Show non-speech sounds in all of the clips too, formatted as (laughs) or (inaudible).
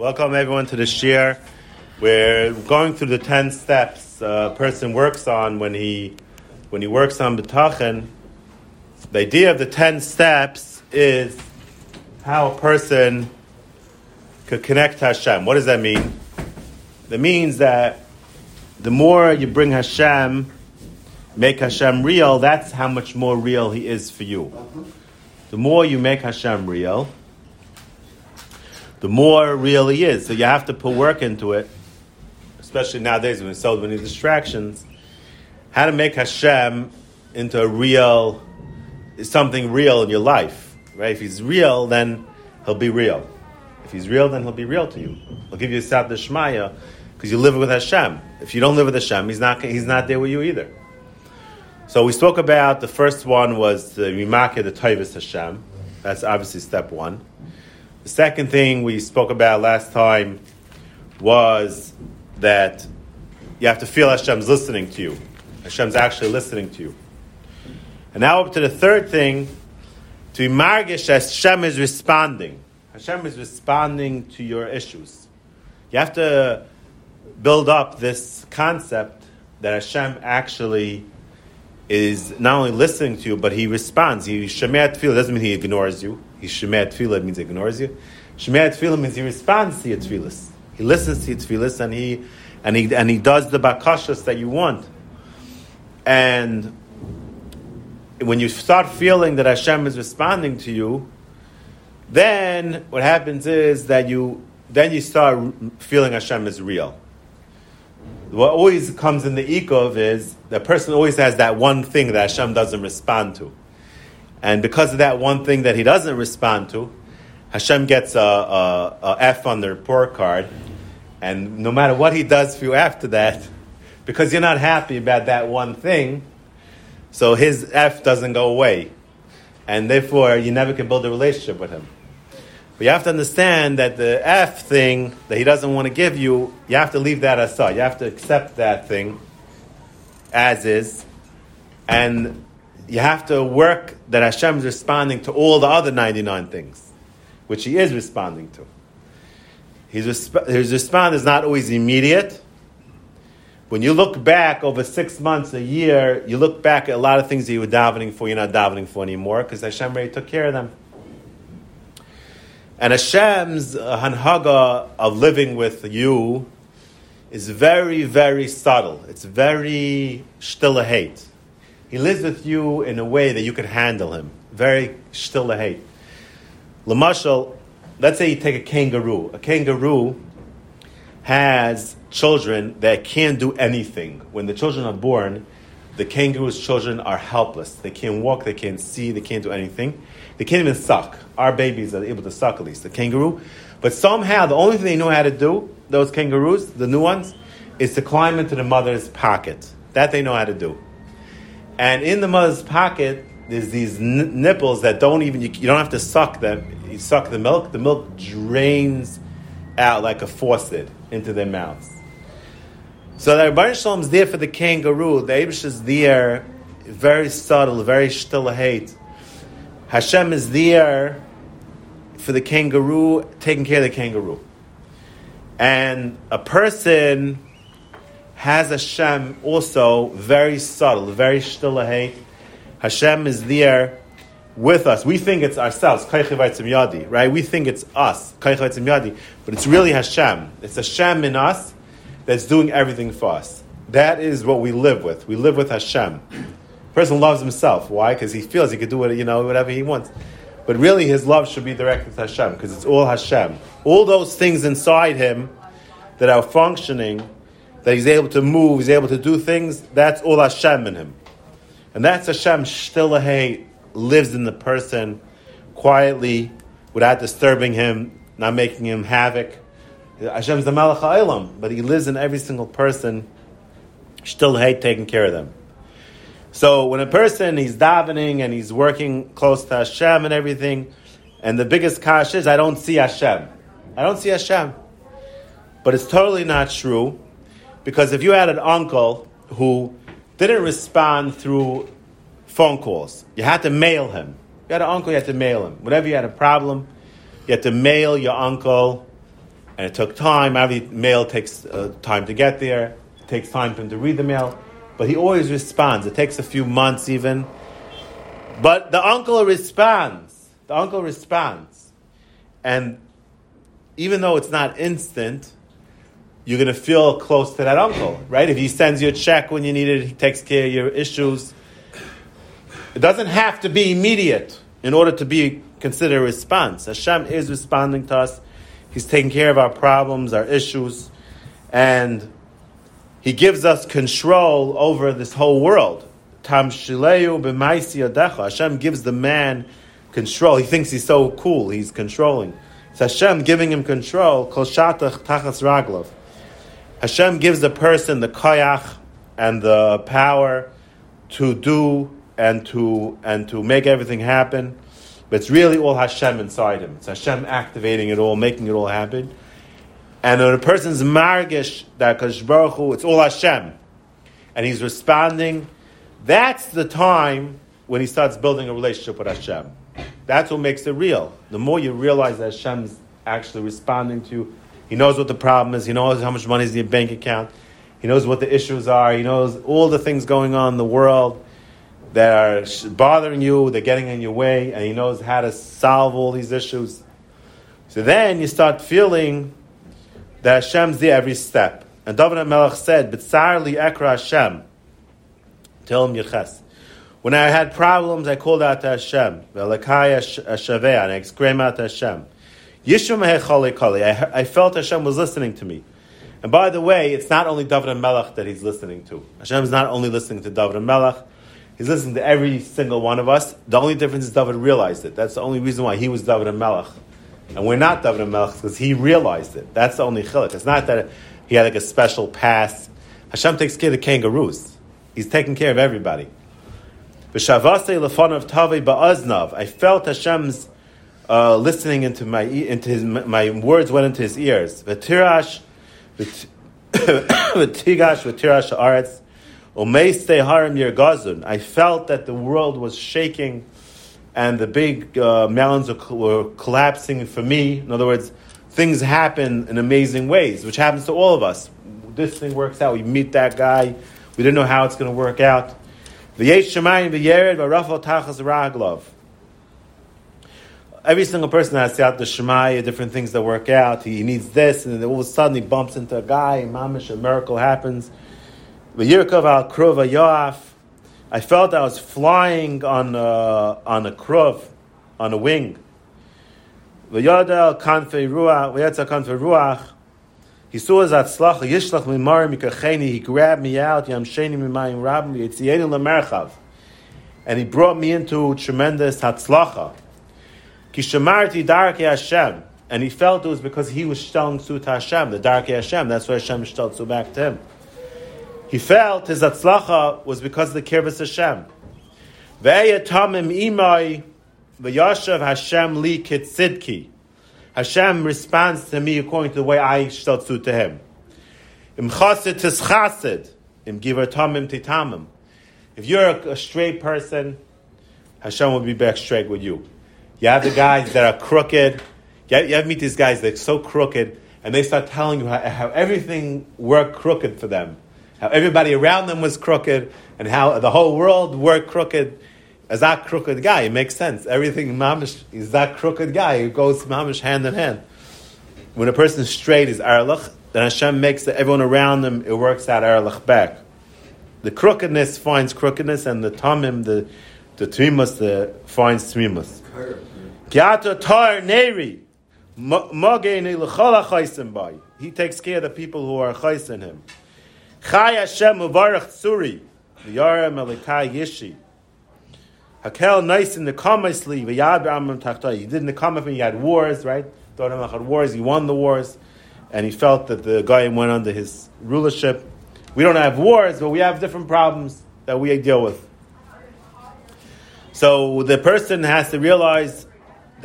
Welcome everyone to the shiur. We're going through the ten steps a person works on when he when he works on bitachon. The idea of the ten steps is how a person could connect Hashem. What does that mean? That means that the more you bring Hashem, make Hashem real, that's how much more real He is for you. The more you make Hashem real, the more real he is. So you have to put work into it, especially nowadays when there's so many distractions. How to make Hashem into a real, something real in your life, right? If he's real, then he'll be real. If he's real, then he'll be real to you. He'll give you a Sat Shmaya because you live with Hashem. If you don't live with Hashem, he's not, he's not there with you either. So we spoke about the first one was the Mimakeh, the Taivas Hashem. That's obviously step one. The second thing we spoke about last time was that you have to feel Hashem's listening to you. Hashem's actually listening to you. And now up to the third thing, to be margish, Hashem is responding. Hashem is responding to your issues. You have to build up this concept that Hashem actually is not only listening to you, but he responds. He shemet feel doesn't mean he ignores you. He shemet tefillah means he ignores you. Shemet tefillah means he responds to your tefillahs. He listens to your tefillahs and he and he and he does the bakashas that you want. And when you start feeling that Hashem is responding to you, then what happens is that you then you start feeling Hashem is real what always comes in the ikov is the person always has that one thing that Hashem doesn't respond to. And because of that one thing that he doesn't respond to, Hashem gets a, a, a F on the report card. And no matter what he does for you after that, because you're not happy about that one thing, so his F doesn't go away. And therefore, you never can build a relationship with him. But you have to understand that the F thing that he doesn't want to give you, you have to leave that aside. You have to accept that thing as is. And you have to work that Hashem is responding to all the other 99 things, which he is responding to. His, resp- his response is not always immediate. When you look back over six months, a year, you look back at a lot of things that you were davening for, you're not davening for anymore because Hashem already took care of them. And Hashem's hanhaga of living with you is very, very subtle. It's very still hate. He lives with you in a way that you can handle him. Very still the hate. Lamashal, let's say you take a kangaroo. A kangaroo has children that can't do anything. When the children are born, the kangaroo's children are helpless. They can't walk, they can't see, they can't do anything. They can't even suck. Our babies are able to suck at least, the kangaroo. But somehow, the only thing they know how to do, those kangaroos, the new ones, is to climb into the mother's pocket. That they know how to do. And in the mother's pocket, there's these n- nipples that don't even, you, you don't have to suck them. You suck the milk, the milk drains out like a faucet into their mouths. So the Shalom is there for the kangaroo. The Abish is there, very subtle, very still hate. Hashem is there for the kangaroo, taking care of the kangaroo. And a person has Hashem also very subtle, very still hate. Hashem is there with us. We think it's ourselves, right? We think it's us, but it's really Hashem. It's a Hashem in us that's doing everything for us. That is what we live with. We live with Hashem. Person loves himself. Why? Because he feels he could do it, you know, whatever he wants. But really, his love should be directed to Hashem because it's all Hashem. All those things inside him that are functioning, that he's able to move, he's able to do things, that's all Hashem in him. And that's Hashem Shtilahei lives in the person quietly, without disturbing him, not making him havoc. Hashem's the Malach Ha'olam, but He lives in every single person, still hate taking care of them. So when a person he's davening and he's working close to Hashem and everything, and the biggest kash is I don't see Hashem. I don't see Hashem. But it's totally not true, because if you had an uncle who didn't respond through phone calls, you had to mail him. You had an uncle, you had to mail him. Whenever you had a problem, you had to mail your uncle and it took time. Every mail takes uh, time to get there. It takes time for him to read the mail, but he always responds. It takes a few months even, but the uncle responds. The uncle responds, and even though it's not instant, you're going to feel close to that uncle, right? If he sends you a check when you need it, he takes care of your issues. It doesn't have to be immediate in order to be considered a response. Hashem is responding to us. He's taking care of our problems, our issues, and He gives us control over this whole world. Tam shileu Hashem gives the man control. He thinks he's so cool. He's controlling. It's Hashem giving him control. Kol shatach tachas raglov. Hashem gives the person the koyach and the power to do and to and to make everything happen. But it's really all Hashem inside him. It's Hashem activating it all, making it all happen. And when a person's margish that Baruch Hu, it's all Hashem, and he's responding, that's the time when he starts building a relationship with Hashem. That's what makes it real. The more you realize that Hashem's actually responding to you, He knows what the problem is, He knows how much money is in your bank account, He knows what the issues are, He knows all the things going on in the world that are bothering you, they're getting in your way, and He knows how to solve all these issues. So then you start feeling that Hashem's there every step. And David Melech said, B'tzar li ekra Hashem. Tell him Yerches. When I had problems, I called out to Hashem. And I exclaimed out to Hashem. I felt Hashem was listening to me. And by the way, it's not only David and that he's listening to. Hashem is not only listening to David and he's listening to every single one of us. The only difference is David realized it. That's the only reason why he was David and. And we're not David and because he realized it. That's the only chiluk. It's not that he had like a special pass. Hashem takes care of the kangaroos. He's taking care of everybody. I felt Hashem's uh, listening into my into his my words went into his ears. V'tirash, (coughs) v'tigash, v'tirash haaretz, umeiste harim yergazun. I felt that the world was shaking, and the big uh, mountains were, were collapsing for me. In other words, things happen in amazing ways, which happens to all of us. This thing works out. We meet that guy. We didn't know how it's going to work out. Every single person has out the Shemaya, different things that work out. He needs this, and then all of a sudden he bumps into a guy, and mamish, a miracle happens. V'yirkov al kruv Yoaf. I felt I was flying on a, on a kruv, on a wing. V'yada kanfei ruach, v'yatza kanfei ruach. He saw his atzlacha, yishlach mimar mikacheni, he grabbed me out, yamsheni mimayim rabim, yitziyenu lemerchav. And he brought me into tremendous hatzlacha. Kishamarti darke Hashem. And he felt it was because he was shtelling to Hashem, the darke Hashem. That's why Hashem shteled to back to him. He felt his atzlacha was because of the kirvus Hashem. Ve'eyatamim imai v'yashav Hashem li kitzidki. Hashem responds to me according to the way I shtatzu to him. Im chasid tis chasid, im giver tamim titamim. If you're a, a, straight person, Hashem will be back straight with you. You have the guys that are crooked. You have, you have meet these guys that are so crooked, and they start telling you how, how everything worked crooked for them, how everybody around them was crooked, and how the whole world worked crooked as that crooked guy. It makes sense. Everything mamish is that crooked guy. It goes mamish hand in hand. When a person is straight is erlich, then Hashem makes the, everyone around them, it works out erlich back. The crookedness finds crookedness, and the tamim, the the tmimus, the finds tmimus. He takes care of the people who are chais in him. Chai Hashem uvarach tsuri, the yarem elikai yishi. Hakel nice in the Kama sleeve, Yad Amram Tachtai. He did in the Kama when he had wars, right? Doram had wars, he won the wars, and he felt that the guy went under his rulership. We don't have wars, but we have different problems that we deal with. So the person has to realize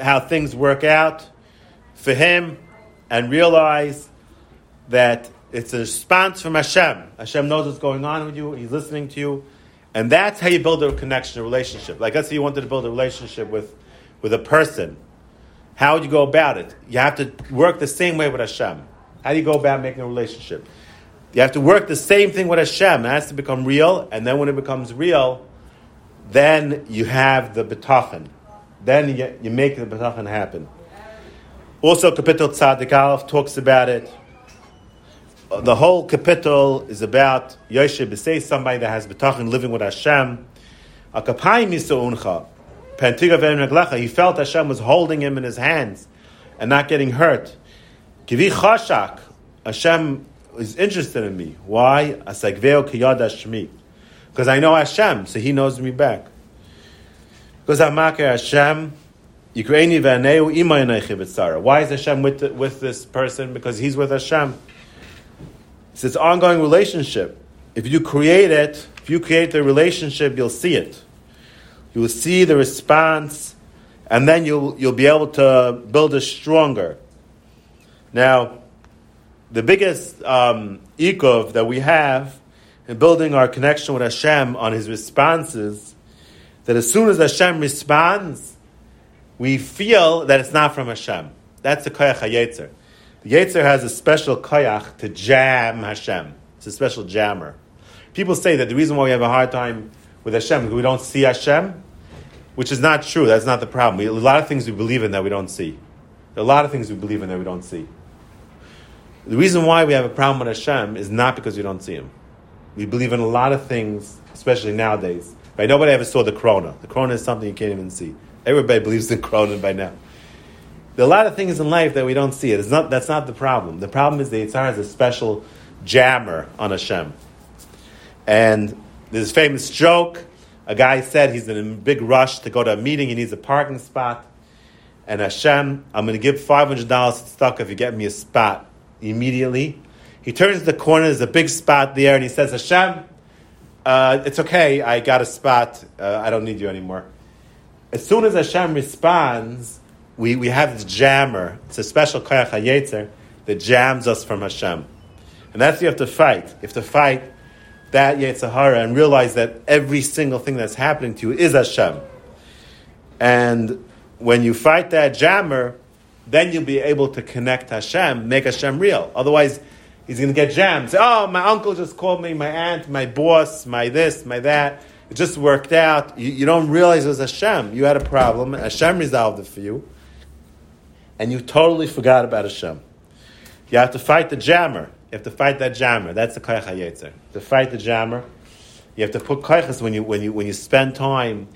how things work out for him and realize that it's a response from Hashem. Hashem knows what's going on with you, He's listening to you. And that's how you build a connection, a relationship. Like let's say you wanted to build a relationship with, with a person. How would you go about it? You have to work the same way with Hashem. How do you go about making a relationship? You have to work the same thing with Hashem. It has to become real, and then when it becomes real, then you have the bitachon. Then you, you make the bitachon happen. Also, Kapitel Tzadik Aleph talks about it. The whole kapitel is about Yoshe say somebody that has bitachon living with Hashem. He felt Hashem was holding him in his hands and not getting hurt. Kivi. Hashem is interested in me. Why? Because I know Hashem, so He knows me back. Because Amakar Hashem, why is Hashem with, with this person? Because he's with Hashem. It's this ongoing relationship. If you create it, if you create the relationship, you'll see it. You will see the response, and then you'll, you'll be able to build it stronger. Now, the biggest um, ikov that we have in building our connection with Hashem on His responses, that as soon as Hashem responds, we feel that it's not from Hashem. That's the koyach hayetzer. The yetzer has a special koyach to jam Hashem. It's a special jammer. People say that the reason why we have a hard time with Hashem is we don't see Hashem, which is not true. That's not the problem. We, a lot of things we believe in that we don't see. There are a lot of things we believe in that we don't see. The reason why we have a problem with Hashem is not because we don't see Him. We believe in a lot of things, especially nowadays. Right? Nobody ever saw the corona. The corona is something you can't even see. Everybody (laughs) believes in corona by now. There are a lot of things in life that we don't see. It is not, that's not the problem. The problem is the Yitzhar has a special jammer on Hashem. And there's a famous joke a guy said he's in a big rush to go to a meeting, he needs a parking spot. And Hashem, I'm going to give $500 stock if you get me a spot immediately. He turns the corner, there's a big spot there, and he says, Hashem, uh, it's okay, I got a spot, uh, I don't need you anymore. As soon as Hashem responds, we, we have this jammer. It's a special koyach hayetzer that jams us from Hashem. And that's you have to fight. You have to fight that Yetzirah and realize that every single thing that's happening to you is Hashem. And when you fight that jammer, then you'll be able to connect Hashem, make Hashem real. Otherwise, he's going to get jammed. Say, oh, my uncle just called me, my aunt, my boss, my this, my that. It just worked out. You, you don't realize it was Hashem. You had a problem. Hashem resolved it for you. And you totally forgot about Hashem. You have to fight the jammer. You have to fight that jammer. That's the koyach hayetzer. To fight the jammer, you have to put koychas when you when you when you spend time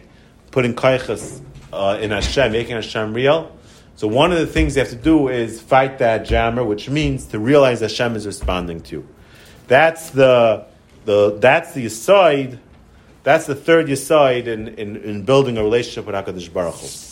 putting koychas uh, in Hashem, making Hashem real. So one of the things you have to do is fight that jammer, which means to realize Hashem is responding to you. That's the the that's the aside. That's the third aside in, in, in building a relationship with Hakadosh Baruch Hu.